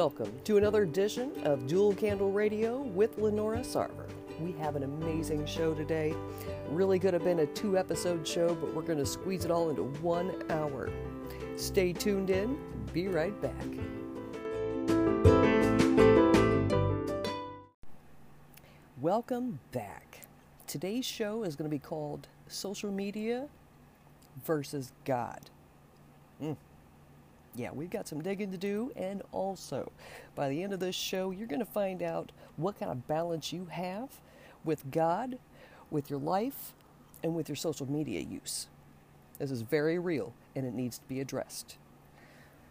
Welcome to another edition of Dual Candle Radio with Lenora Sarver. We have an amazing show today. Really could have been a two episode show, but we're going to squeeze it all into one hour. Stay tuned in. Be right back. Welcome back. Today's show is going to be called Social Media versus God. Mm. Yeah, we've got some digging to do, and also by the end of this show, you're going to find out what kind of balance you have with God, with your life, and with your social media use. This is very real and it needs to be addressed.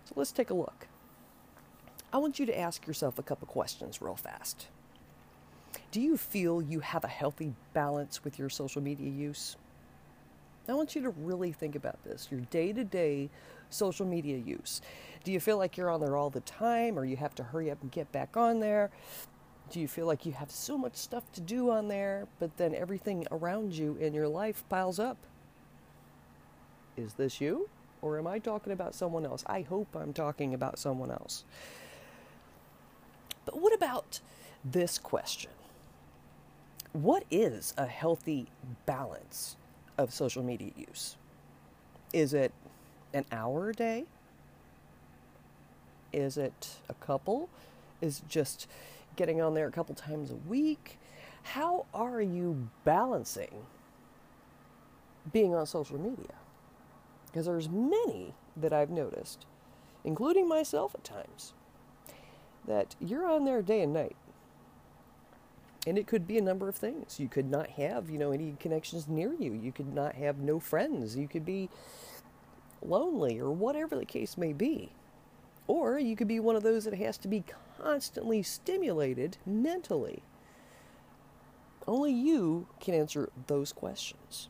So let's take a look. I want you to ask yourself a couple questions real fast. Do you feel you have a healthy balance with your social media use? I want you to really think about this your day to day social media use. Do you feel like you're on there all the time or you have to hurry up and get back on there? Do you feel like you have so much stuff to do on there, but then everything around you in your life piles up? Is this you? Or am I talking about someone else? I hope I'm talking about someone else. But what about this question? What is a healthy balance of social media use? Is it an hour a day? Is it a couple? Is just getting on there a couple times a week? How are you balancing being on social media? Because there's many that I've noticed, including myself at times, that you're on there day and night. And it could be a number of things. You could not have, you know, any connections near you. You could not have no friends. You could be lonely or whatever the case may be. Or you could be one of those that has to be constantly stimulated mentally. Only you can answer those questions.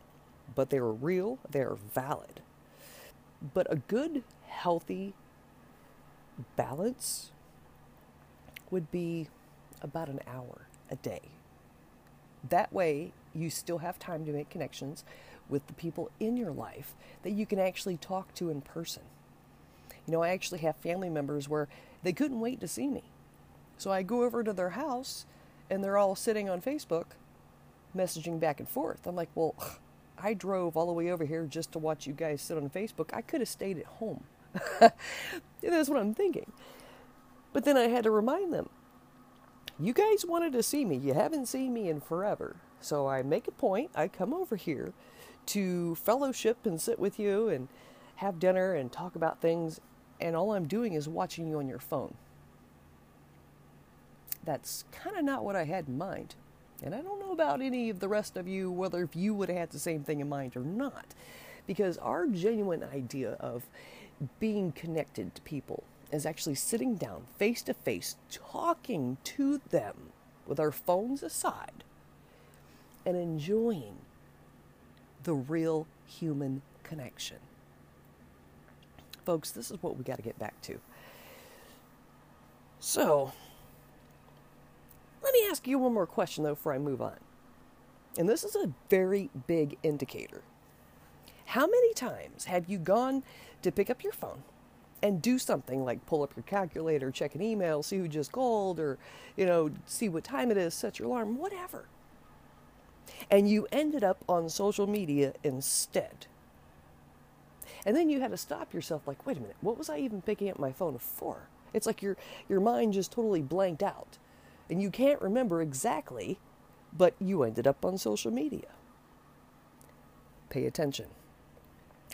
But they are real, they are valid. But a good, healthy balance would be about an hour a day. That way, you still have time to make connections with the people in your life that you can actually talk to in person. You know, I actually have family members where they couldn't wait to see me. So I go over to their house and they're all sitting on Facebook messaging back and forth. I'm like, well, I drove all the way over here just to watch you guys sit on Facebook. I could have stayed at home. That's what I'm thinking. But then I had to remind them you guys wanted to see me. You haven't seen me in forever. So I make a point. I come over here to fellowship and sit with you and have dinner and talk about things. And all I'm doing is watching you on your phone. That's kind of not what I had in mind. And I don't know about any of the rest of you, whether if you would have had the same thing in mind or not. Because our genuine idea of being connected to people is actually sitting down face to face, talking to them with our phones aside, and enjoying the real human connection. Folks, this is what we got to get back to. So, let me ask you one more question though before I move on. And this is a very big indicator. How many times have you gone to pick up your phone and do something like pull up your calculator, check an email, see who just called, or, you know, see what time it is, set your alarm, whatever. And you ended up on social media instead. And then you had to stop yourself like, wait a minute, what was I even picking up my phone for? It's like your your mind just totally blanked out. And you can't remember exactly, but you ended up on social media. Pay attention.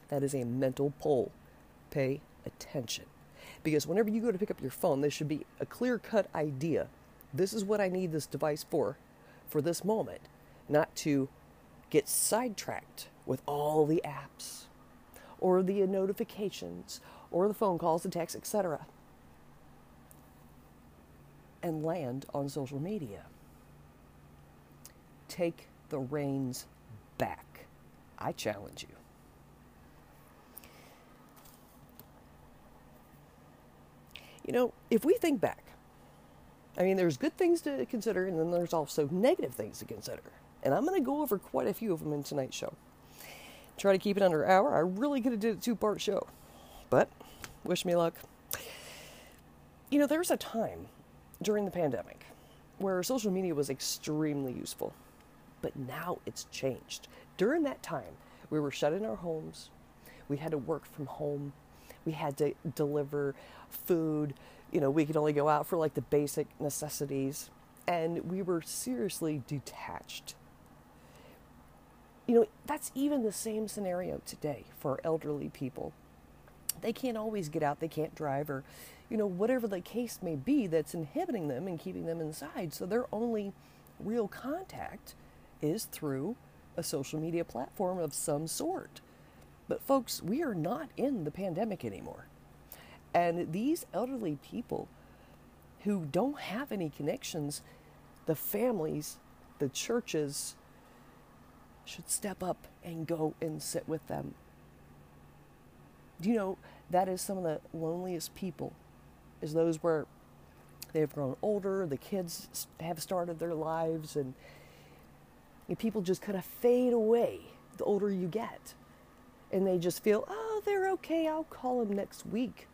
That is a mental pull. Pay attention. Because whenever you go to pick up your phone, there should be a clear cut idea. This is what I need this device for, for this moment, not to get sidetracked with all the apps or the notifications or the phone calls, the texts, etc. and land on social media. Take the reins back. I challenge you. You know, if we think back, I mean, there's good things to consider, and then there's also negative things to consider. And I'm going to go over quite a few of them in tonight's show. Try to keep it under an hour. I really could have did a two-part show, but wish me luck. You know, there was a time during the pandemic where social media was extremely useful, but now it's changed. During that time, we were shut in our homes, we had to work from home, we had to deliver food, you know, we could only go out for like the basic necessities, and we were seriously detached. You know, that's even the same scenario today for elderly people. They can't always get out, they can't drive, or, you know, whatever the case may be that's inhibiting them and keeping them inside. So their only real contact is through a social media platform of some sort. But, folks, we are not in the pandemic anymore. And these elderly people who don't have any connections, the families, the churches should step up and go and sit with them. Do you know that is some of the loneliest people? Is those where they've grown older, the kids have started their lives, and people just kind of fade away the older you get. And they just feel, oh, they're okay, I'll call them next week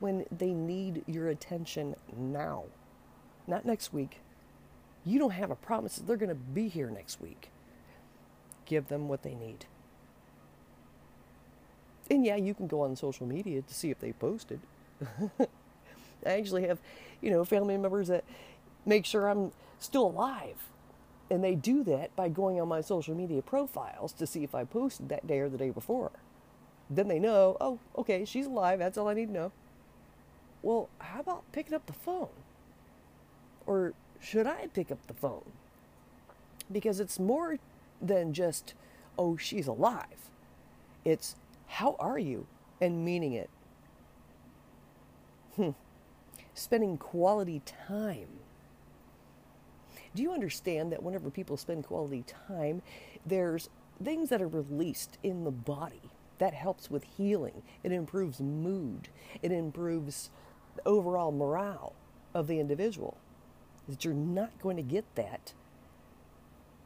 when they need your attention now, not next week. You don't have a promise that they're going to be here next week. Give them what they need. And yeah, you can go on social media to see if they posted. I actually have, you know, family members that make sure I'm still alive. And they do that by going on my social media profiles to see if I posted that day or the day before. Then they know, oh, okay, she's alive. That's all I need to know. Well, how about picking up the phone? Or should I pick up the phone? Because it's more than just, oh, she's alive. It's, how are you? And meaning it. Hmm. Spending quality time. Do you understand that whenever people spend quality time, there's things that are released in the body that helps with healing? It improves mood, it improves the overall morale of the individual. That you're not going to get that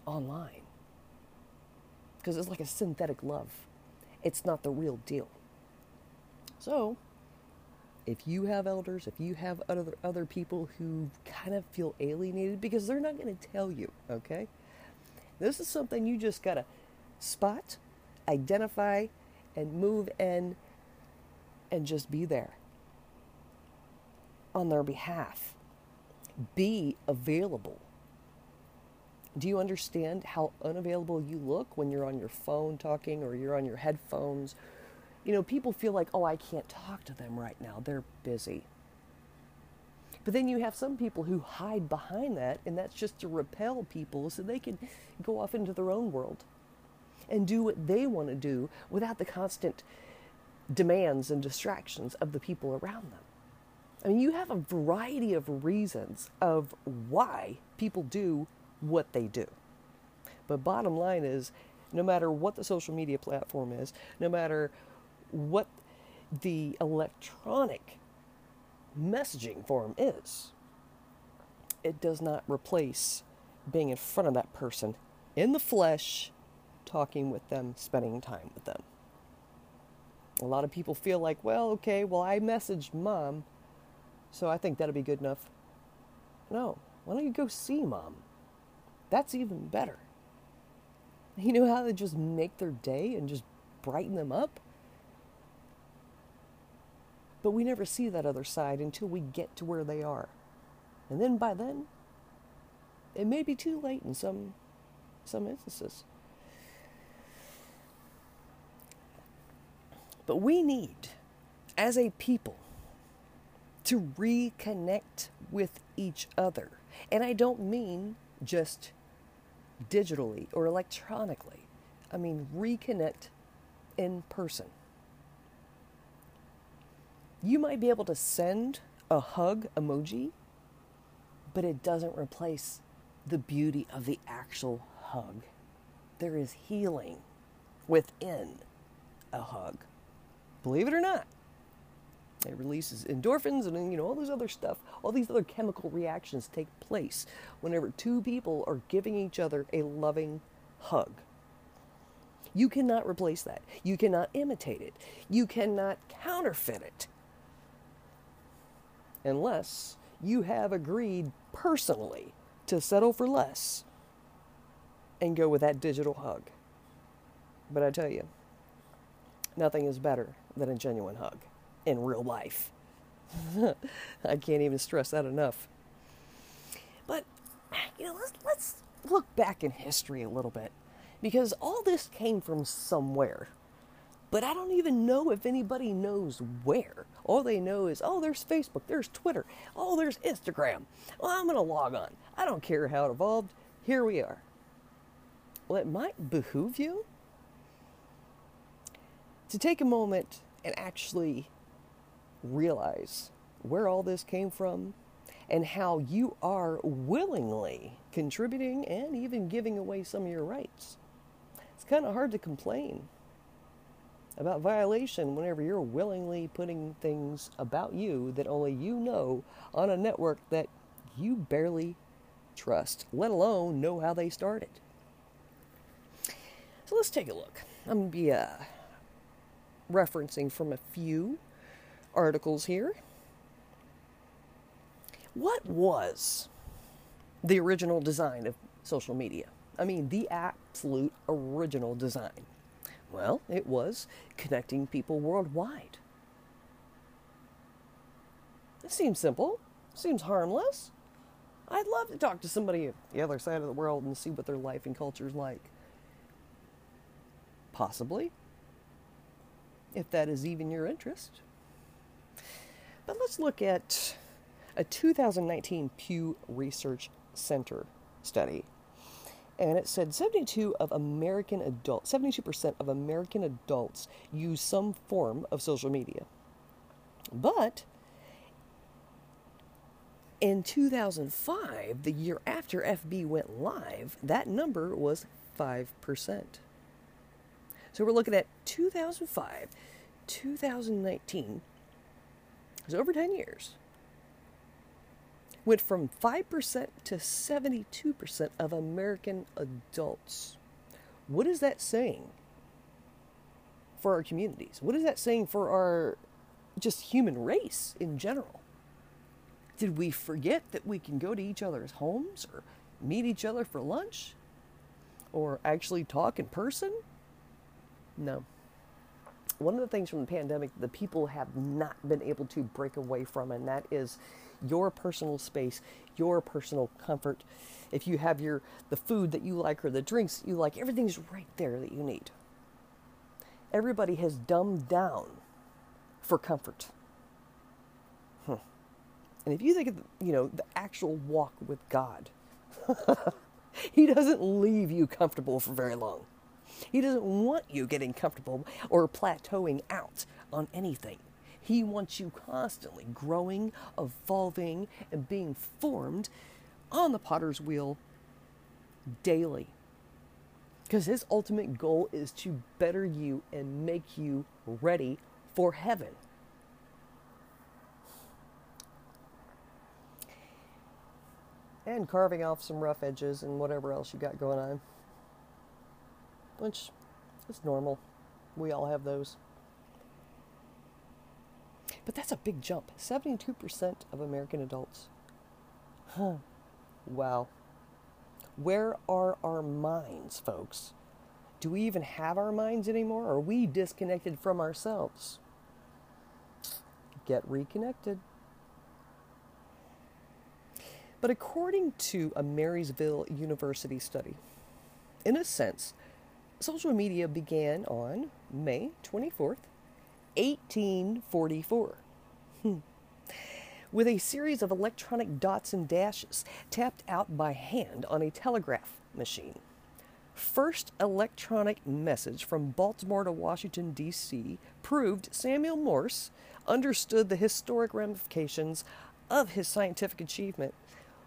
online because it's like a synthetic love. It's not the real deal. So, if you have elders, if you have other other people who kind of feel alienated because they're not going to tell you, okay? This is something you just got to spot, identify, and move in and just be there on their behalf. Be available. Do you understand how unavailable you look when you're on your phone talking or you're on your headphones? You know, people feel like, oh, I can't talk to them right now. They're busy. But then you have some people who hide behind that, and that's just to repel people so they can go off into their own world and do what they want to do without the constant demands and distractions of the people around them. I mean, you have a variety of reasons of why people do what they do. But bottom line is, no matter what the social media platform is, no matter what the electronic messaging form is, it does not replace being in front of that person in the flesh, talking with them, spending time with them. A lot of people feel like, well, okay, well, I messaged mom, so I think that'll be good enough. No, why don't you go see mom? That's even better. You know how to just make their day and just brighten them up? But we never see that other side until we get to where they are. And then by then, it may be too late in some some instances. But we need, as a people, to reconnect with each other. And I don't mean just digitally or electronically, I mean reconnect in person. You might be able to send a hug emoji, but it doesn't replace the beauty of the actual hug. There is healing within a hug. Believe it or not. It releases endorphins and you know all this other stuff. All these other chemical reactions take place whenever two people are giving each other a loving hug. You cannot replace that. You cannot imitate it. You cannot counterfeit it. unless you have agreed personally to settle for less and go with that digital hug. But I tell you, nothing is better than a genuine hug in real life. I can't even stress that enough. But you know, let's let's look back in history a little bit because all this came from somewhere. But I don't even know if anybody knows where. All they know is, oh, there's Facebook, there's Twitter, oh, there's Instagram. Well, I'm going to log on. I don't care how it evolved. Here we are. Well, it might behoove you to take a moment and actually realize where all this came from and how you are willingly contributing and even giving away some of your rights. It's kind of hard to complain about violation whenever you're willingly putting things about you that only you know on a network that you barely trust, let alone know how they started. So let's take a look. I'm going to be uh, referencing from a few articles here. What was the original design of social media? I mean, the absolute original design. Well, it was connecting people worldwide. It seems simple, seems harmless. I'd love to talk to somebody at the other side of the world and see what their life and culture is like. Possibly, if that is even your interest. But let's look at a 2019 Pew Research Center study. And it said 72 of American adults, 72% of American adults use some form of social media. But in 2005, the year after FB went live, that number was 5%. So we're looking at 2005, 2019. Over 10 years went from 5% to 72% of American adults. What is that saying for our communities? What is that saying for our just human race in general? Did we forget that we can go to each other's homes or meet each other for lunch or actually talk in person? No. One of the things from the pandemic that people have not been able to break away from, and that is your personal space, your personal comfort. If you have your the food that you like or the drinks you like, everything's right there that you need. Everybody has dumbed down for comfort. Hmm. And if you think of you know the actual walk with God, He doesn't leave you comfortable for very long. He doesn't want you getting comfortable or plateauing out on anything. He wants you constantly growing, evolving, and being formed on the potter's wheel daily. Because his ultimate goal is to better you and make you ready for heaven. And carving off some rough edges and whatever else you got going on. Which is normal. We all have those. But that's a big jump. 72% of American adults. Huh. Wow. Where are our minds, folks? Do we even have our minds anymore? Are we disconnected from ourselves? Get reconnected. But according to a Maryville University study, in a sense, social media began on May 24th, 1844. Hmm. With a series of electronic dots and dashes tapped out by hand on a telegraph machine. First electronic message from Baltimore to Washington, D.C. proved Samuel Morse understood the historic ramifications of his scientific achievement.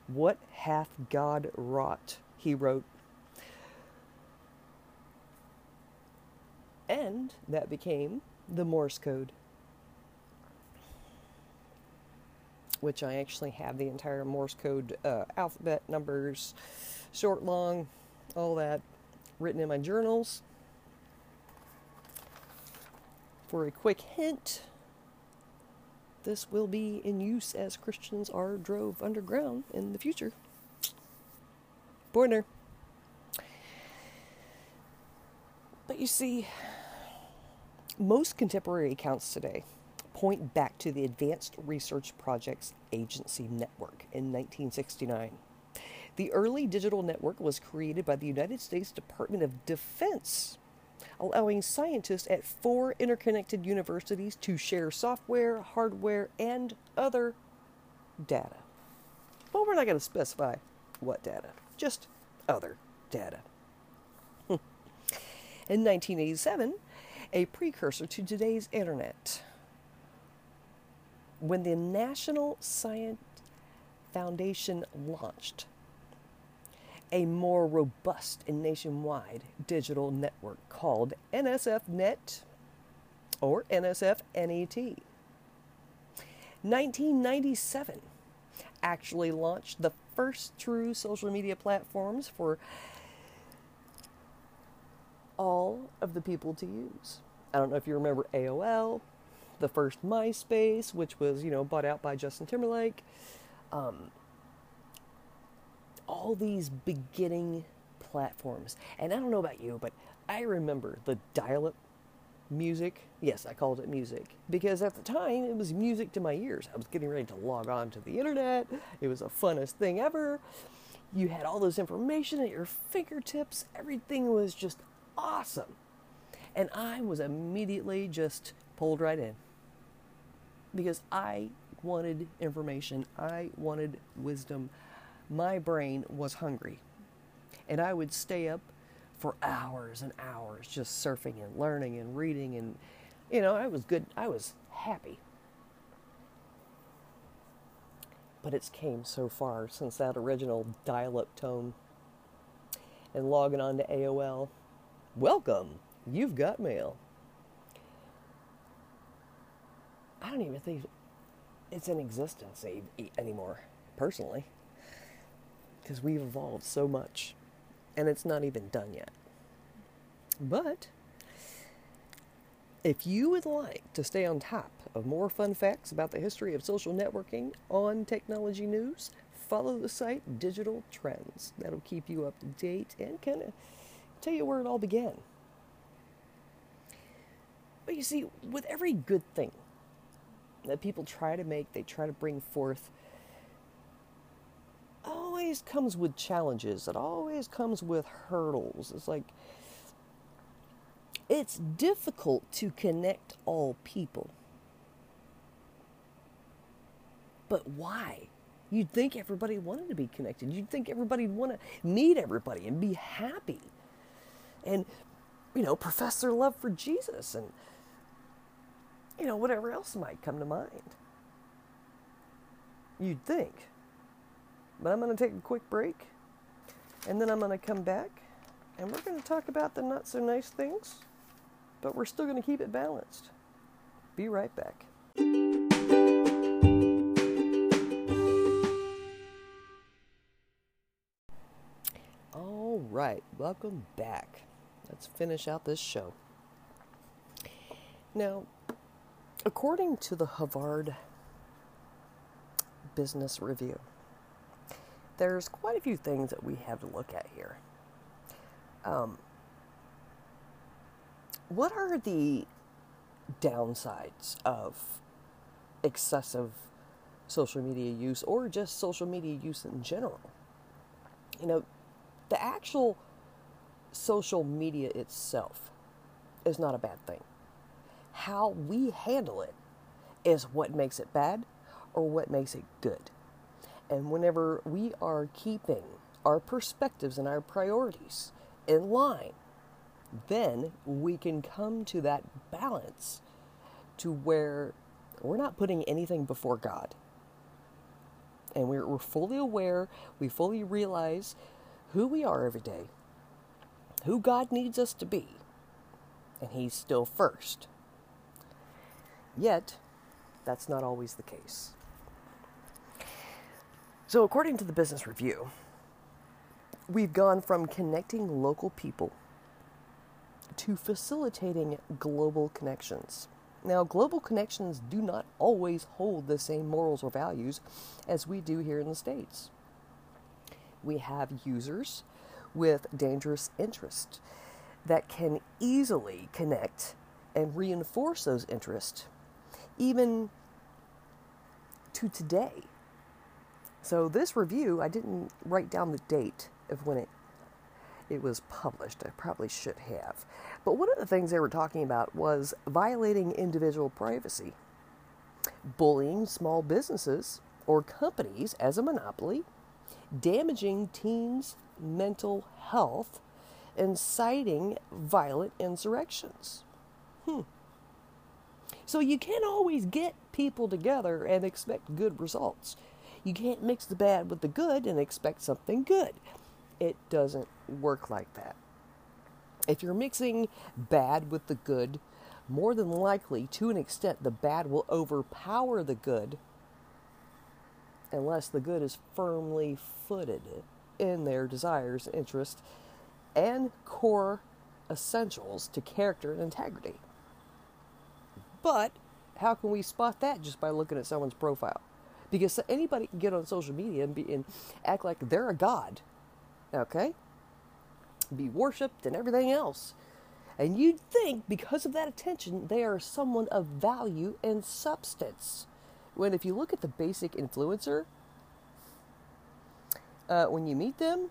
What hath God wrought? He wrote. And that became the Morse code, which I actually have the entire Morse code uh, alphabet, numbers, short, long, all that written in my journals. For a quick hint, this will be in use as Christians are drove underground in the future. Borner. But you see, most contemporary accounts today point back to the Advanced Research Projects Agency Network in 1969. The early digital network was created by the United States Department of Defense, allowing scientists at four interconnected universities to share software, hardware, and other data. But we're not going to specify what data, just other data. In 1987, a precursor to today's internet, when the National Science Foundation launched a more robust and nationwide digital network called NSFNet or NSFNET. 1997 actually launched the first true social media platforms for all of the people to use. I don't know if you remember AOL, the first MySpace, which was, you know, bought out by Justin Timberlake. Um, all these beginning platforms. And I don't know about you, but I remember the dial up music. Yes, I called it music because at the time it was music to my ears. I was getting ready to log on to the internet. It was the funnest thing ever. You had all this information at your fingertips. Everything was just awesome. And I was immediately just pulled right in because I wanted information, I wanted wisdom. My brain was hungry. And I would stay up for hours and hours just surfing and learning and reading and you know, I was good. I was happy. But it's came so far since that original dial-up tone and logging on to AOL Welcome, you've got mail. I don't even think it's in existence anymore, personally, because we've evolved so much and it's not even done yet. But if you would like to stay on top of more fun facts about the history of social networking on Technology News, follow the site Digital Trends. That'll keep you up to date and kind of tell you where it all began. But you see, with every good thing that people try to make, they try to bring forth, always comes with challenges. It always comes with hurdles. It's like, it's difficult to connect all people. But why? You'd think everybody wanted to be connected. You'd think everybody'd want to meet everybody and be happy and, you know, profess their love for Jesus and, you know, whatever else might come to mind. You'd think. But I'm going to take a quick break and then I'm going to come back and we're going to talk about the not so nice things, but we're still going to keep it balanced. Be right back. All right, welcome back. Let's finish out this show. Now, according to the Harvard Business Review, there's quite a few things that we have to look at here. Um, what are the downsides of excessive social media use or just social media use in general? You know, the actual social media itself is not a bad thing. How we handle it is what makes it bad or what makes it good. And whenever we are keeping our perspectives and our priorities in line, then we can come to that balance to where we're not putting anything before God. And we're, we're fully aware, we fully realize who we are every day who God needs us to be, and He's still first. Yet, that's not always the case. So, according to the Business Review, we've gone from connecting local people to facilitating global connections. Now, global connections do not always hold the same morals or values as we do here in the States. We have users with dangerous interests that can easily connect and reinforce those interests, even to today. So, this review, I didn't write down the date of when it it was published. I probably should have. But one of the things they were talking about was violating individual privacy, bullying small businesses or companies as a monopoly, damaging teens' mental health, inciting violent insurrections. Hmm. So you can't always get people together and expect good results. You can't mix the bad with the good and expect something good. It doesn't work like that. If you're mixing bad with the good, more than likely, to an extent, the bad will overpower the good unless the good is firmly footed in their desires, interests, and core essentials to character and integrity. But how can we spot that just by looking at someone's profile? Because anybody can get on social media and, be, and act like they're a god okay? Be worshiped and everything else. And you'd think because of that attention, they are someone of value and substance. When if you look at the basic influencer, uh, when you meet them,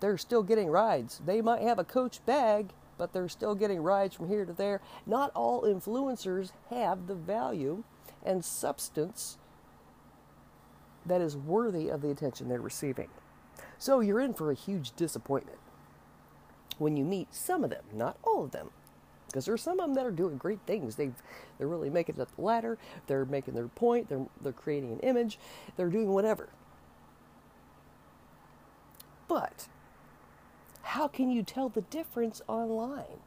they're still getting rides. They might have a coach bag, but they're still getting rides from here to there. Not all influencers have the value and substance that is worthy of the attention they're receiving. So you're in for a huge disappointment when you meet some of them, not all of them. Because there's some of them that are doing great things. They've, they're really making it up the ladder. They're making their point. They're, they're creating an image. They're doing whatever. But how can you tell the difference online?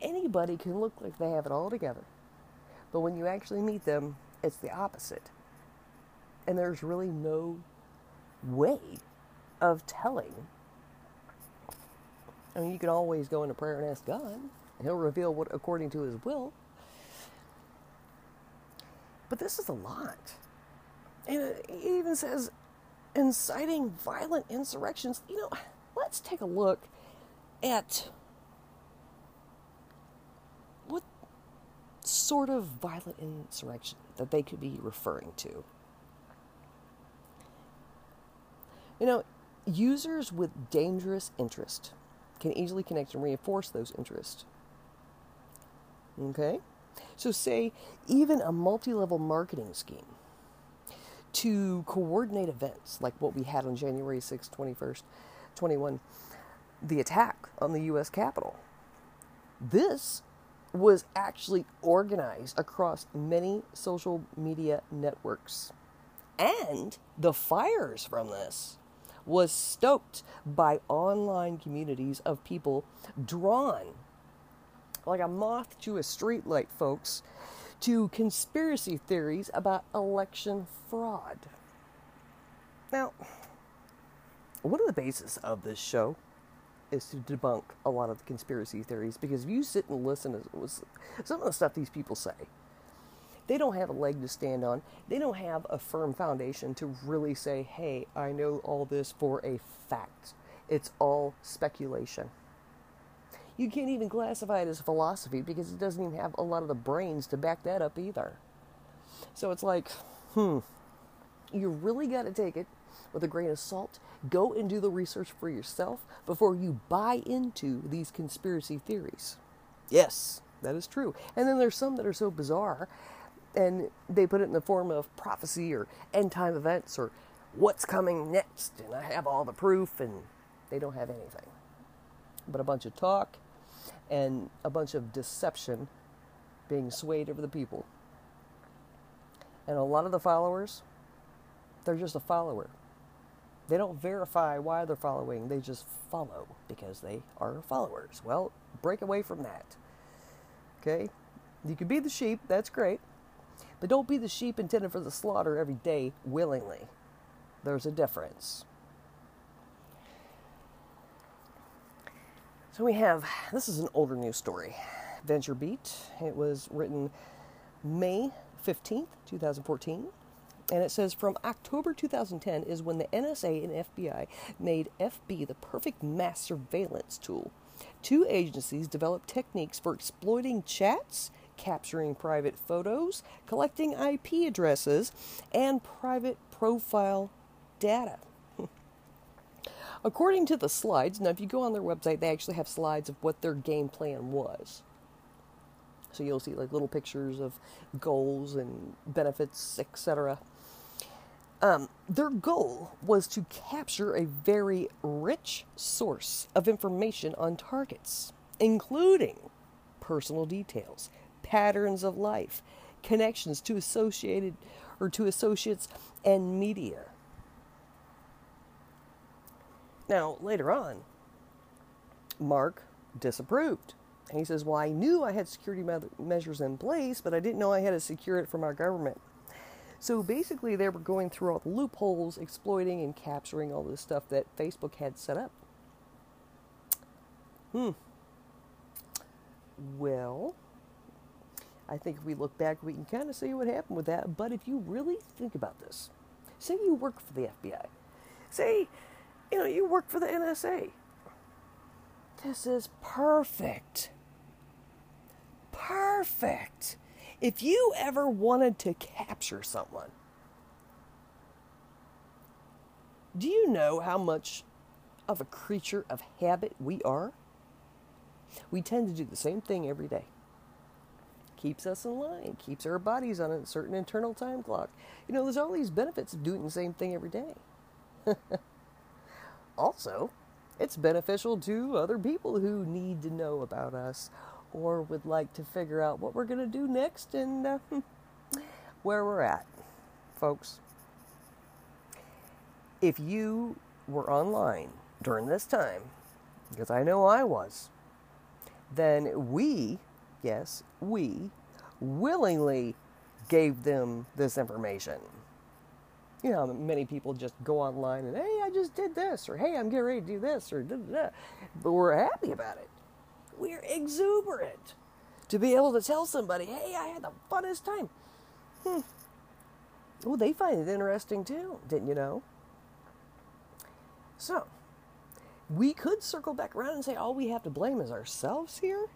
Anybody can look like they have it all together. But when you actually meet them, it's the opposite. And there's really no way of telling. I mean, you can always go into prayer and ask God. He'll reveal what according to His will. But this is a lot. And it even says inciting violent insurrections. You know, let's take a look at what sort of violent insurrection that they could be referring to. You know, Users with dangerous interest can easily connect and reinforce those interests. Okay? So, say even a multi level marketing scheme to coordinate events like what we had on January 6, 21st, 21, the attack on the U.S. Capitol. This was actually organized across many social media networks. And the fires from this was stoked by online communities of people drawn like a moth to a streetlight, folks, to conspiracy theories about election fraud. Now, one of the bases of this show is to debunk a lot of the conspiracy theories because if you sit and listen to some of the stuff these people say, they don't have a leg to stand on. They don't have a firm foundation to really say, hey, I know all this for a fact. It's all speculation. You can't even classify it as philosophy because it doesn't even have a lot of the brains to back that up either. So it's like, hmm, you really got to take it with a grain of salt. Go and do the research for yourself before you buy into these conspiracy theories. Yes, that is true. And then there's some that are so bizarre and they put it in the form of prophecy or end time events or what's coming next and I have all the proof and they don't have anything but a bunch of talk and a bunch of deception being swayed over the people. And a lot of the followers, they're just a follower. They don't verify why they're following, they just follow because they are followers. Well, break away from that. Okay? You can be the sheep, that's great. But don't be the sheep intended for the slaughter every day willingly. There's a difference. So we have this is an older news story. Venture Beat. It was written May 15th, 2014. And it says from October 2010 is when the NSA and FBI made FB the perfect mass surveillance tool. Two agencies developed techniques for exploiting chats, capturing private photos, collecting IP addresses, and private profile data. According to the slides, now if you go on their website, they actually have slides of what their game plan was. So you'll see like little pictures of goals and benefits, etc. Um, their goal was to capture a very rich source of information on targets, including personal details, patterns of life, connections to associated or to associates and media. Now, later on, Mark disapproved. And he says, Well, I knew I had security me- measures in place, but I didn't know I had to secure it from our government. So basically, they were going through all the loopholes, exploiting and capturing all this stuff that Facebook had set up. Hmm. Well, I think if we look back, we can kind of see what happened with that. But if you really think about this, say you work for the FBI, say, you know, you work for the NSA. This is perfect. Perfect. If you ever wanted to capture someone, do you know how much of a creature of habit we are? We tend to do the same thing every day. Keeps us in line, keeps our bodies on a certain internal time clock. You know, there's all these benefits of doing the same thing every day. also, it's beneficial to other people who need to know about us or would like to figure out what we're going to do next and uh, where we're at, folks. If you were online during this time, because I know I was, then we, yes, we, willingly gave them this information. You know, many people just go online and, hey, I just did this, or hey, I'm getting ready to do this, or da da da. But we're happy about it. We're exuberant to be able to tell somebody, hey, I had the funnest time. Hmm. Well, they find it interesting too, didn't you know? So, we could circle back around and say all we have to blame is ourselves here,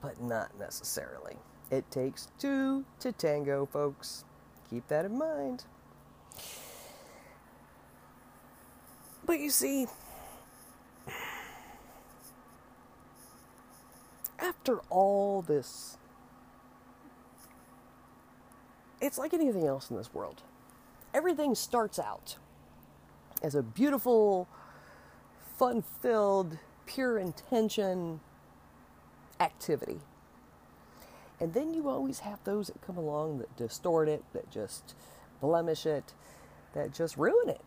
but not necessarily. It takes two to tango, folks. Keep that in mind. But you see, after all this, it's like anything else in this world. Everything starts out as a beautiful, fun filled, pure intention activity. And then you always have those that come along that distort it, that just blemish it, that just ruin it.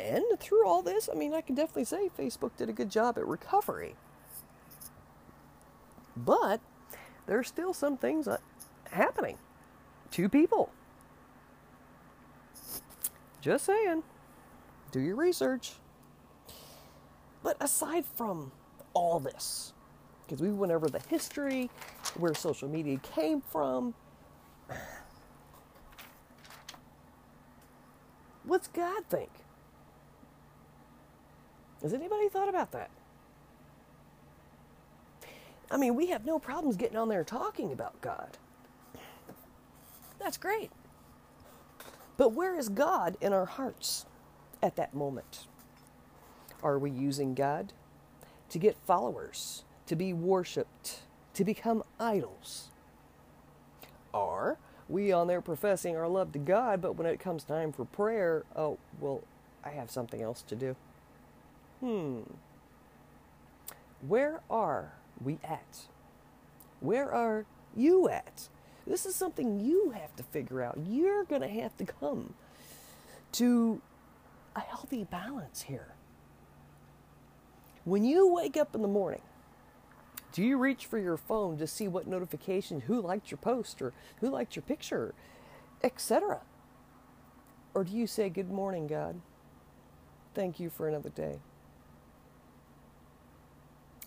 And through all this, I mean, I can definitely say Facebook did a good job at recovery. But there's still some things uh, happening to people. Just saying. Do your research. But aside from all this, because we went over the history, where social media came from, what's God think? Has anybody thought about that? I mean, we have no problems getting on there talking about God. That's great. But where is God in our hearts at that moment? Are we using God to get followers, to be worshiped, to become idols? Are we on there professing our love to God, but when it comes time for prayer, oh, well, I have something else to do? Hmm. Where are we at? Where are you at? This is something you have to figure out. You're going to have to come to a healthy balance here. When you wake up in the morning, do you reach for your phone to see what notification, who liked your post or who liked your picture, etc.? Or do you say, Good morning, God? Thank you for another day.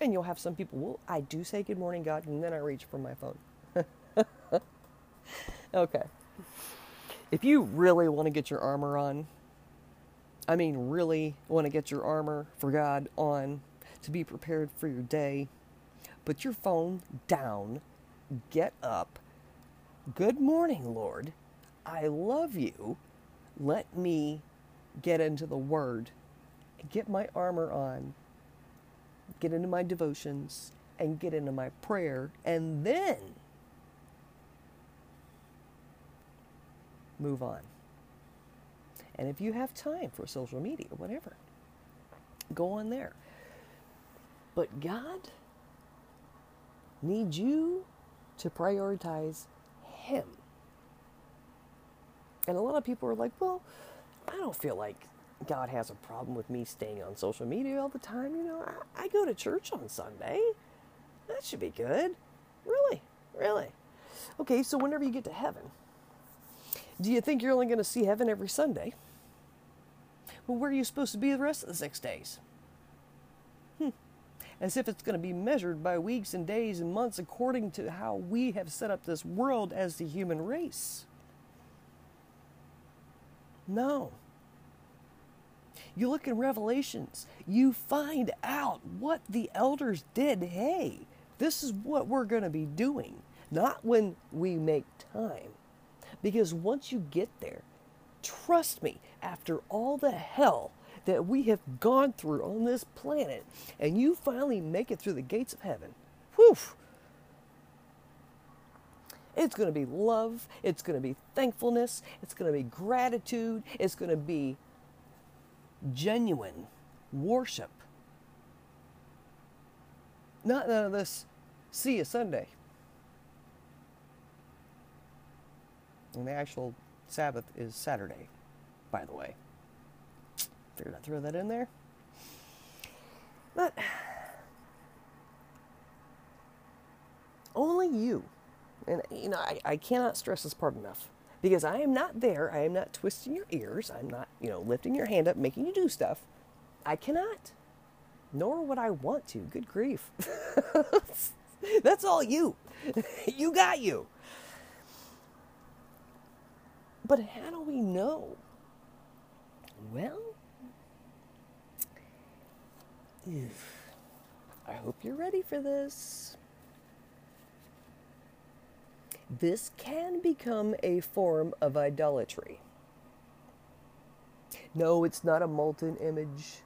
And you'll have some people, well, I do say good morning, God, and then I reach for my phone. okay. If you really want to get your armor on, I mean, really want to get your armor for God on to be prepared for your day, put your phone down, get up. Good morning, Lord. I love you. Let me get into the Word, get my armor on, get into my devotions, and get into my prayer, and then move on. And if you have time for social media, whatever, go on there. But God needs you to prioritize Him. And a lot of people are like, well, I don't feel like God has a problem with me staying on social media all the time. You know, I, I go to church on Sunday. That should be good. Really? Really? Okay, so whenever you get to heaven, do you think you're only going to see heaven every Sunday? Well, where are you supposed to be the rest of the six days? Hmm. As if it's going to be measured by weeks and days and months according to how we have set up this world as the human race. No. You look in Revelations, you find out what the elders did. Hey, this is what we're going to be doing, not when we make time. Because once you get there, trust me, after all the hell that we have gone through on this planet, and you finally make it through the gates of heaven, whew, it's going to be love. It's going to be thankfulness. It's going to be gratitude. It's going to be genuine worship. Not none of this, see you Sunday. And the actual Sabbath is Saturday, by the way. Figured I'd throw that in there. But only you and, you know, I, I cannot stress this part enough because I am not there. I am not twisting your ears. I'm not, you know, lifting your hand up, making you do stuff. I cannot, nor would I want to. Good grief. That's all you. you got you. But how do we know? Well, I hope you're ready for this this can become a form of idolatry. No, it's not a molten image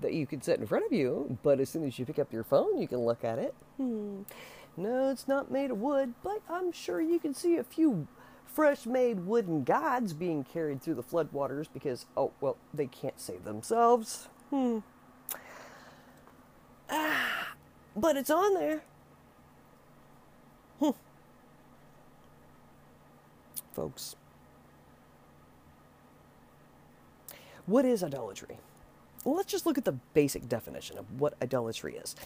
that you can set in front of you, but as soon as you pick up your phone, you can look at it. Hmm. No, it's not made of wood, but I'm sure you can see a few fresh made wooden gods being carried through the floodwaters because, oh, well, they can't save themselves. Hmm. Ah, but it's on there. Hmm. Folks, what is idolatry? Let's just look at the basic definition of what idolatry is.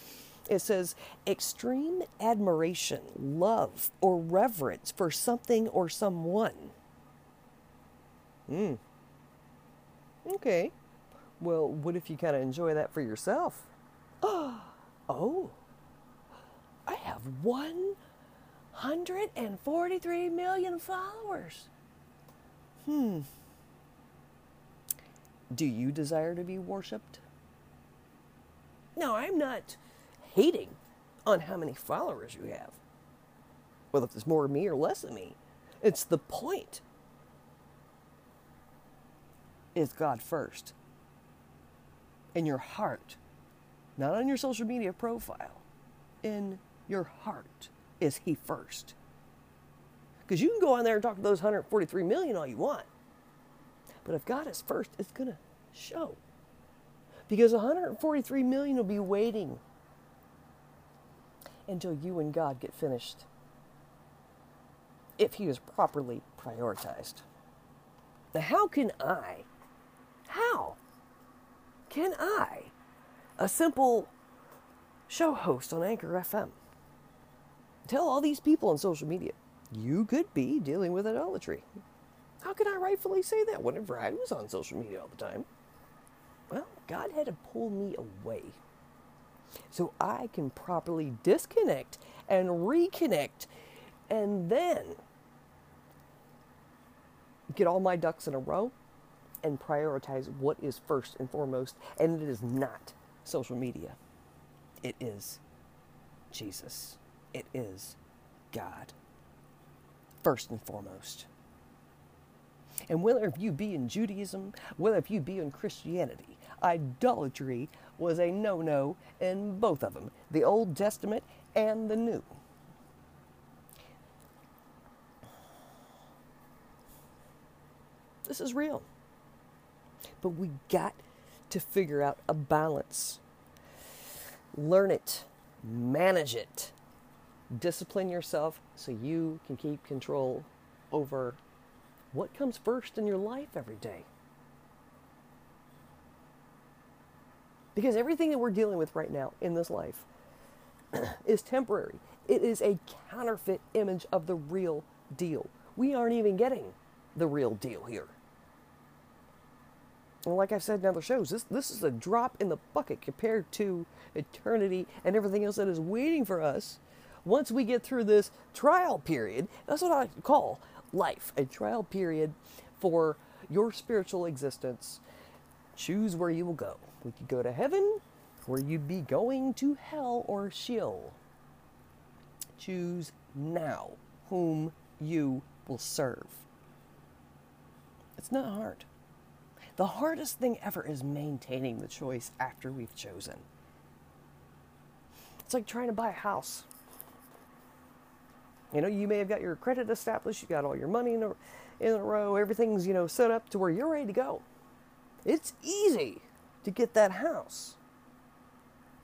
It says extreme admiration, love, or reverence for something or someone. Hmm. Okay. Well, what if you kind of enjoy that for yourself? oh, I have one 143 million followers. Hmm. Do you desire to be worshiped? No, I'm not hating on how many followers you have. Whether it's more of me or less of me. It's the point. Is God first? In your heart. Not on your social media profile. In your heart is he first? Because you can go on there and talk to those 143 million all you want. But if God is first, it's going to show. Because 143 million will be waiting until you and God get finished. If he is properly prioritized. Now, how can I, how can I, a simple show host on Anchor FM, tell all these people on social media, you could be dealing with idolatry. How can I rightfully say that whenever I was on social media all the time? Well, God had to pull me away so I can properly disconnect and reconnect and then get all my ducks in a row and prioritize what is first and foremost. And it is not social media, it is Jesus, it is God, first and foremost. And whether if you be in Judaism, whether if you be in Christianity, idolatry was a no no in both of them the Old Testament and the New. This is real. But we got to figure out a balance. Learn it, manage it, discipline yourself so you can keep control over what comes first in your life every day. Because everything that we're dealing with right now in this life is temporary. It is a counterfeit image of the real deal. We aren't even getting the real deal here. And like I've said in other shows, this, this is a drop in the bucket compared to eternity and everything else that is waiting for us once we get through this trial period. That's what I call life a trial period for your spiritual existence. Choose where you will go. We could go to heaven, or you'd be going to hell or Sheol. Choose now whom you will serve. It's not hard. The hardest thing ever is maintaining the choice after we've chosen. It's like trying to buy a house. You know, you may have got your credit established, you got all your money in a, in a row, everything's, you know, set up to where you're ready to go. It's easy to get that house.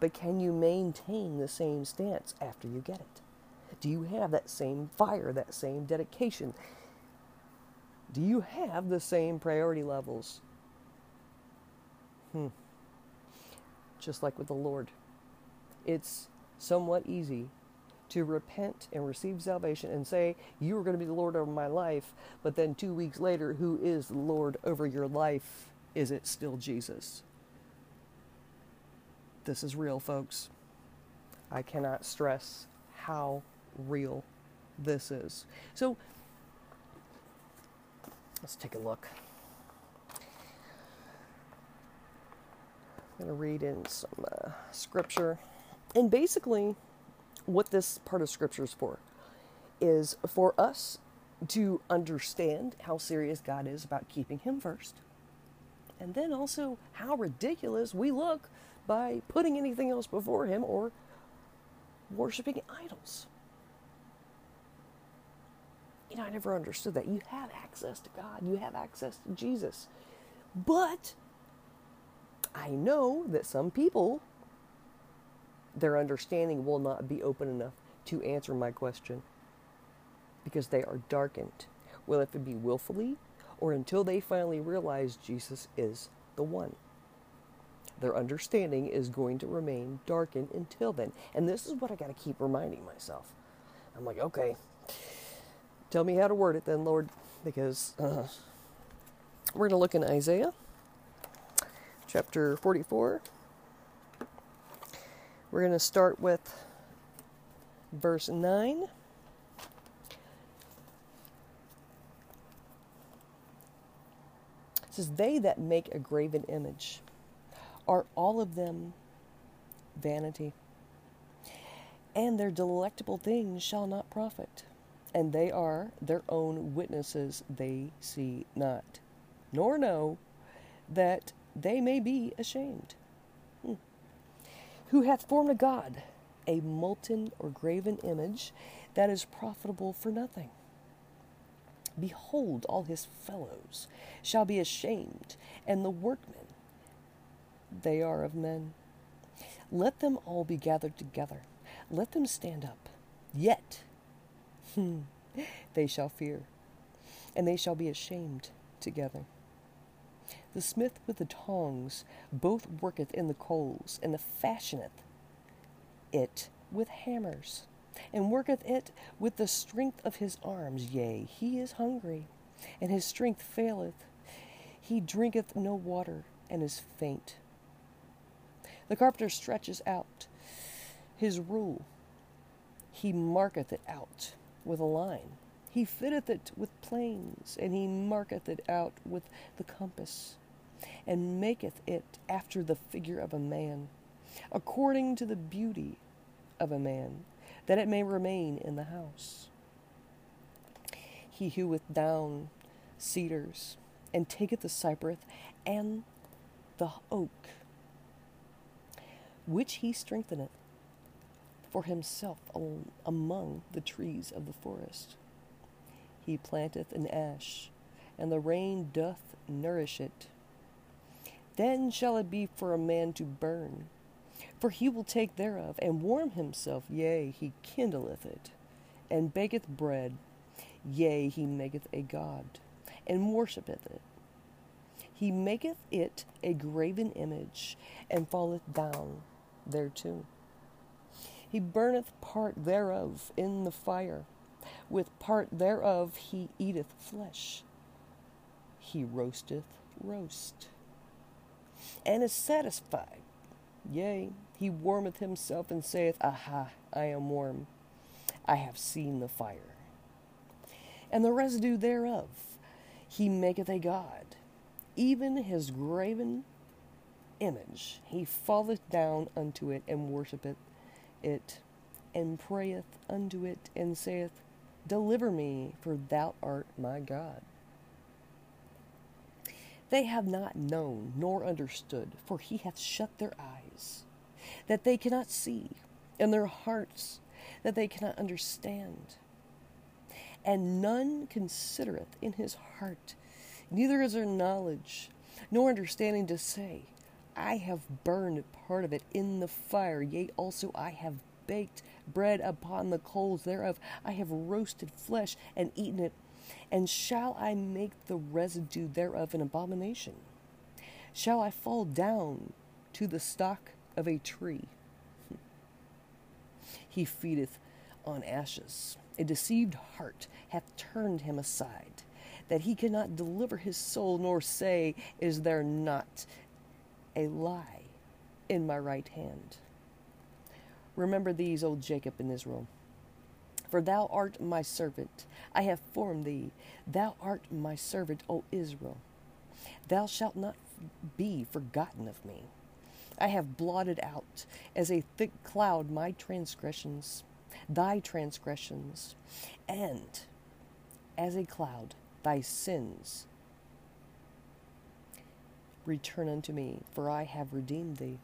But can you maintain the same stance after you get it? Do you have that same fire, that same dedication? Do you have the same priority levels? Hmm. Just like with the Lord, it's somewhat easy to repent and receive salvation and say, You are going to be the Lord over my life, but then two weeks later, who is the Lord over your life? Is it still Jesus? This is real, folks. I cannot stress how real this is. So, let's take a look. I'm going to read in some uh, scripture. And basically, what this part of scripture is for is for us to understand how serious God is about keeping Him first. And then also how ridiculous we look by putting anything else before Him or worshiping idols. You know, I never understood that. You have access to God, you have access to Jesus. But I know that some people their understanding will not be open enough to answer my question because they are darkened, whether it be willfully or until they finally realize Jesus is the one. Their understanding is going to remain darkened until then. And this is what I got to keep reminding myself. I'm like, okay, tell me how to word it then, Lord, because uh, we're going to look in Isaiah chapter 44. We're going to start with verse 9. It says, They that make a graven image are all of them vanity, and their delectable things shall not profit, and they are their own witnesses, they see not, nor know that they may be ashamed who hath formed a God, a molten or graven image that is profitable for nothing. Behold, all his fellows shall be ashamed, and the workmen, they are of men. Let them all be gathered together, let them stand up. Yet they shall fear, and they shall be ashamed together. The smith with the tongs both worketh in the coals, and the fashioneth it with hammers, and worketh it with the strength of his arms. Yea, he is hungry, and his strength faileth. He drinketh no water, and is faint. The carpenter stretches out his rule. He marketh it out with a line. He fitteth it with planes, and he marketh it out with the compass, and maketh it after the figure of a man, according to the beauty of a man, that it may remain in the house. He heweth down cedars, and taketh the cypress and the oak, which he strengtheneth for himself among the trees of the forest. He planteth an ash, and the rain doth nourish it. Then shall it be for a man to burn, for he will take thereof and warm himself, yea, he kindleth it, and baketh bread, yea, he maketh a god, and worshippeth it. He maketh it a graven image, and falleth down thereto. He burneth part thereof in the fire. With part thereof he eateth flesh. He roasteth roast, and is satisfied. Yea, he warmeth himself and saith, Aha, I am warm. I have seen the fire. And the residue thereof he maketh a god, even his graven image. He falleth down unto it and worshippeth it, and prayeth unto it, and saith, Deliver me, for thou art my God. They have not known nor understood, for he hath shut their eyes, that they cannot see, and their hearts, that they cannot understand. And none considereth in his heart, neither is there knowledge, nor understanding to say, I have burned part of it in the fire, yea, also I have baked bread upon the coals thereof. I have roasted flesh and eaten it. And shall I make the residue thereof an abomination? Shall I fall down to the stock of a tree? He feedeth on ashes. A deceived heart hath turned him aside, that he cannot deliver his soul, nor say, Is there not a lie in my right hand. Remember these, old Jacob and Israel. For thou art my servant, I have formed thee. Thou art my servant, O Israel. Thou shalt not be forgotten of me. I have blotted out as a thick cloud my transgressions, thy transgressions, and as a cloud thy sins Return unto me, for I have redeemed thee.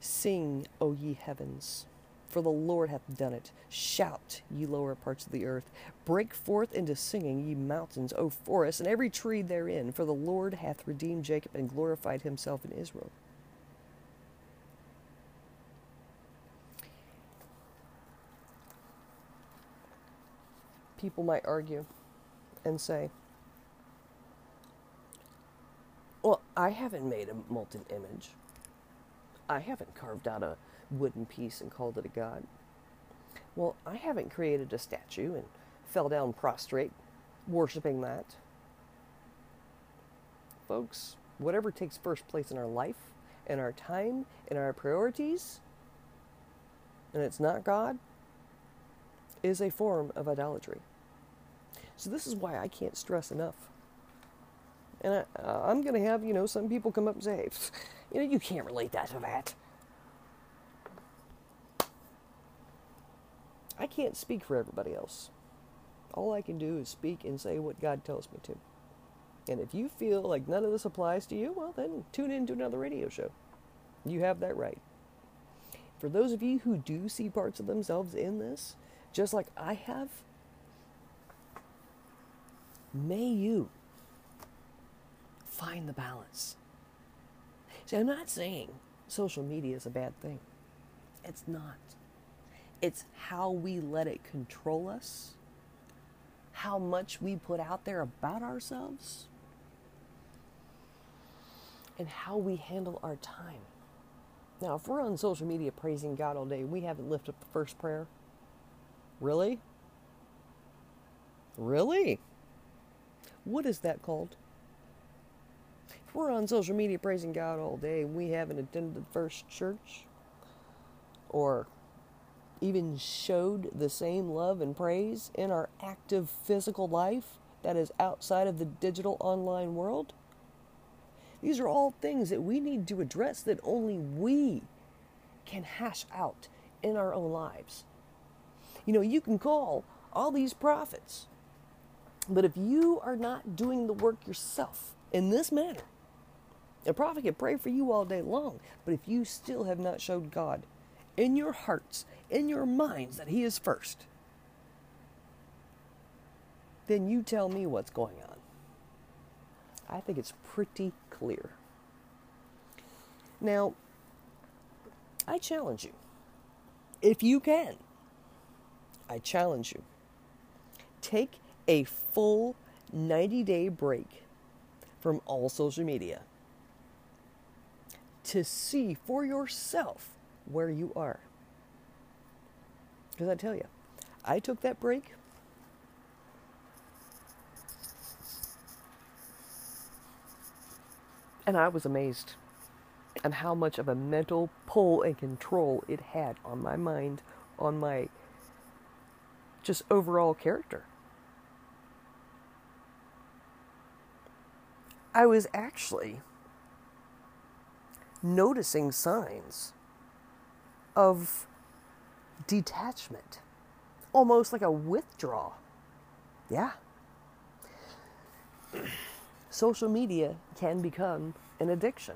Sing, O ye heavens, for the Lord hath done it. Shout, ye lower parts of the earth. Break forth into singing, ye mountains, O forests, and every tree therein, for the Lord hath redeemed Jacob and glorified himself in Israel. People might argue and say, well, I haven't made a molten image. I haven't carved out a wooden piece and called it a god. Well, I haven't created a statue and fell down prostrate worshiping that. Folks, whatever takes first place in our life, in our time, in our priorities, and it's not God, is a form of idolatry. So, this is why I can't stress enough and I, I'm going to have, you know, some people come up and say, you know, you can't relate that to that. I can't speak for everybody else. All I can do is speak and say what God tells me to. And if you feel like none of this applies to you, well, then tune in to another radio show. You have that right. For those of you who do see parts of themselves in this, just like I have, may you find the balance. See, I'm not saying social media is a bad thing. It's not. It's how we let it control us, how much we put out there about ourselves, and how we handle our time. Now, if we're on social media praising God all day, we haven't lifted up the first prayer. Really? Really? What is that called? If we're on social media praising God all day we haven't attended the first church, or even showed the same love and praise in our active physical life that is outside of the digital online world? These are all things that we need to address that only we can hash out in our own lives. You know, you can call all these prophets, but if you are not doing the work yourself in this manner, a prophet can pray for you all day long, but if you still have not showed God in your hearts, in your minds, that He is first, then you tell me what's going on. I think it's pretty clear. Now, I challenge you, if you can, I challenge you, take a full 90 day break from all social media to see for yourself where you are. Because I tell you, I took that break. And I was amazed at how much of a mental pull and control it had on my mind, on my just overall character. I was actually noticing signs of detachment, almost like a withdrawal. Yeah. Social media can become an addiction.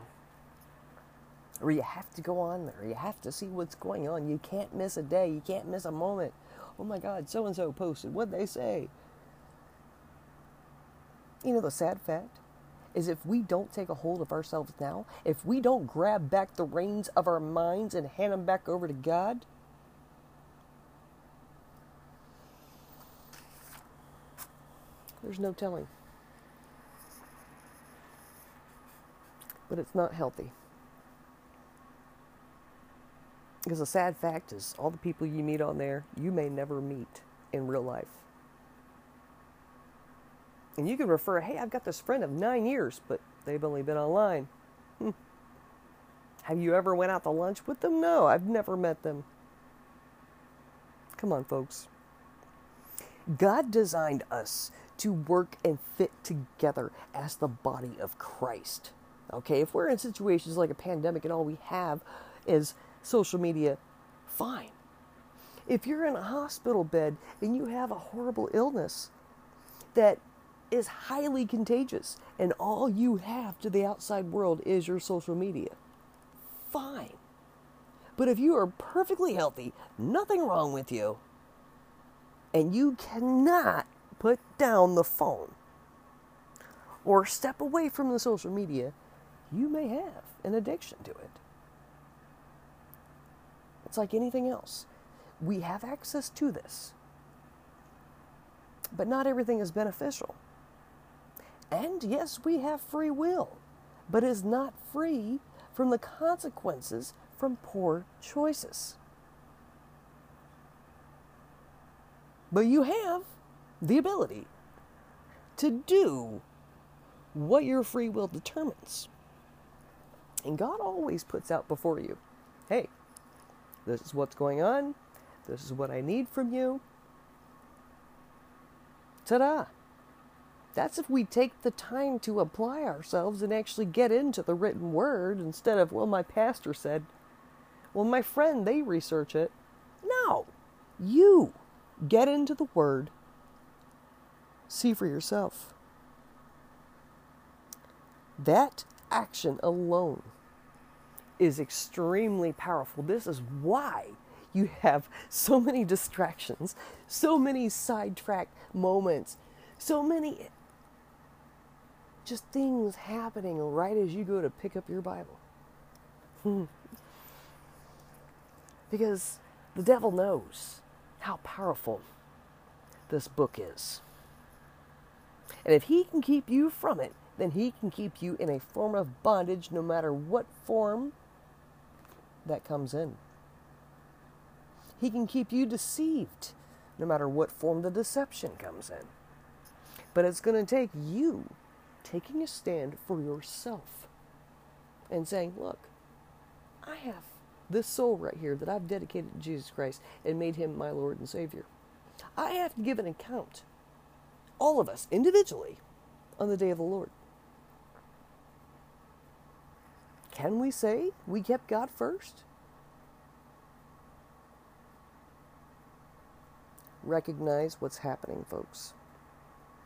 Or you have to go on there. You have to see what's going on. You can't miss a day. You can't miss a moment. Oh my God, so and so posted. What'd they say? You know the sad fact? Is if we don't take a hold of ourselves now, if we don't grab back the reins of our minds and hand them back over to God, there's no telling. But it's not healthy. Because the sad fact is, all the people you meet on there, you may never meet in real life. And you can refer, hey, I've got this friend of nine years, but they've only been online. Hmm. Have you ever went out to lunch with them? No, I've never met them. Come on, folks. God designed us to work and fit together as the body of Christ. Okay, if we're in situations like a pandemic and all we have is social media, fine. If you're in a hospital bed and you have a horrible illness that is highly contagious, and all you have to the outside world is your social media. Fine. But if you are perfectly healthy, nothing wrong with you, and you cannot put down the phone or step away from the social media, you may have an addiction to it. It's like anything else. We have access to this, but not everything is beneficial. And yes, we have free will, but is not free from the consequences from poor choices. But you have the ability to do what your free will determines. And God always puts out before you hey, this is what's going on, this is what I need from you. Ta da! That's if we take the time to apply ourselves and actually get into the written word instead of, well, my pastor said, well, my friend, they research it. No, you get into the word, see for yourself. That action alone is extremely powerful. This is why you have so many distractions, so many sidetrack moments, so many just things happening right as you go to pick up your Bible. Hmm. because the devil knows how powerful this book is. And if he can keep you from it, then he can keep you in a form of bondage no matter what form that comes in. He can keep you deceived no matter what form the deception comes in. But it's going to take you taking a stand for yourself and saying, look, I have this soul right here that I've dedicated to Jesus Christ and made him my Lord and Savior. I have to give an account, all of us individually, on the day of the Lord. Can we say we kept God first? Recognize what's happening, folks.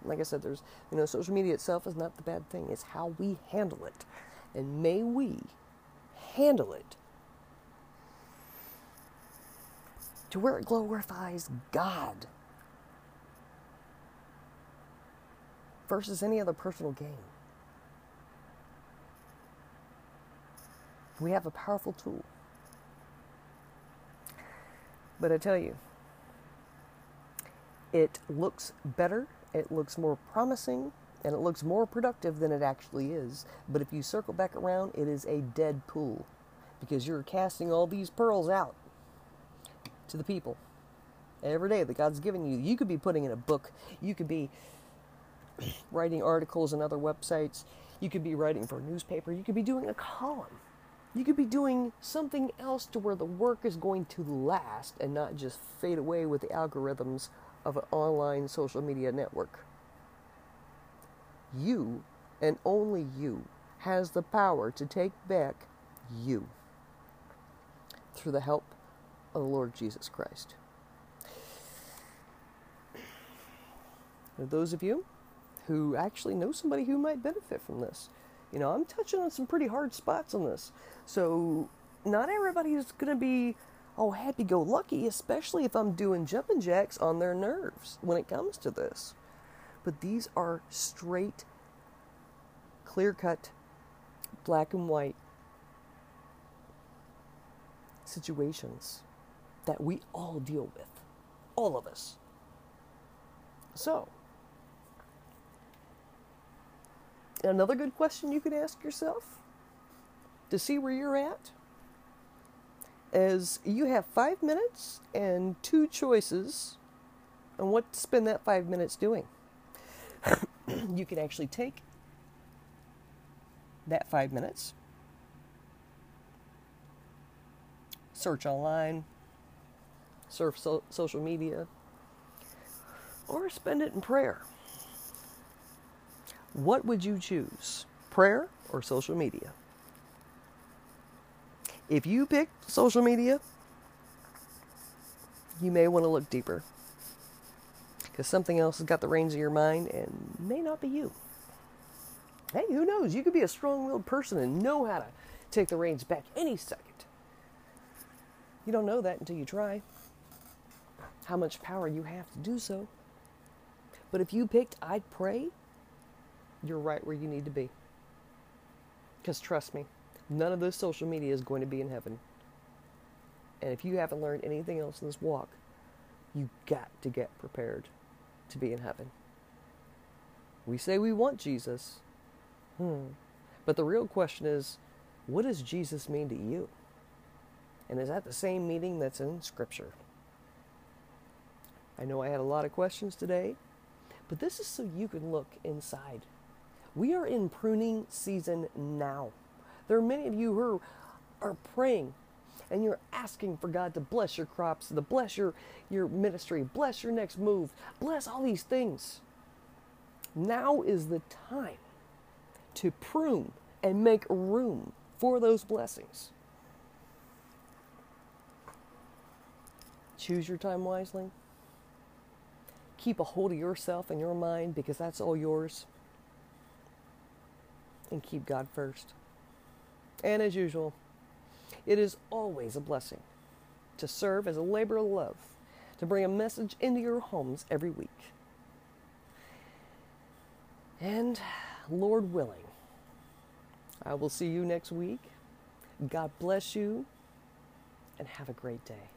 Like I said, there's, you know, social media itself is not the bad thing, it's how we handle it. And may we handle it to where it glorifies God versus any other personal gain. We have a powerful tool. But I tell you, it looks better, it looks more promising, and it looks more productive than it actually is. But if you circle back around, it is a dead pool because you're casting all these pearls out to the people every day that God's given you. You could be putting in a book, you could be writing articles on other websites, you could be writing for a newspaper, you could be doing a column. You could be doing something else to where the work is going to last and not just fade away with the algorithms of an online social media network. You, and only you, has the power to take back you through the help of the Lord Jesus Christ. those of you who actually know somebody who might benefit from this, you know, I'm touching on some pretty hard spots on this. So, not everybody is going to be oh happy go lucky, especially if I'm doing jumping jacks on their nerves when it comes to this. But these are straight, clear cut, black and white situations that we all deal with. All of us. So, another good question you could ask yourself to see where you're at is you have five minutes and two choices on what to spend that five minutes doing. you can actually take that five minutes, search online, surf so- social media, or spend it in prayer. What would you choose, prayer or social media? If you pick social media, you may want to look deeper. Because something else has got the reins of your mind and may not be you. Hey, who knows? You could be a strong willed person and know how to take the reins back any second. You don't know that until you try. How much power you have to do so. But if you picked I'd pray, you're right where you need to be. Because trust me, None of this social media is going to be in heaven. And if you haven't learned anything else in this walk, you got to get prepared to be in heaven. We say we want Jesus. Hmm. But the real question is, what does Jesus mean to you? And is that the same meaning that's in Scripture? I know I had a lot of questions today, but this is so you can look inside. We are in pruning season now. There are many of you who are praying and you're asking for God to bless your crops, to bless your, your ministry, bless your next move, bless all these things. Now is the time to prune and make room for those blessings. Choose your time wisely. Keep a hold of yourself and your mind because that's all yours. And keep God first. And as usual, it is always a blessing to serve as a labor of love, to bring a message into your homes every week. And Lord willing, I will see you next week. God bless you and have a great day.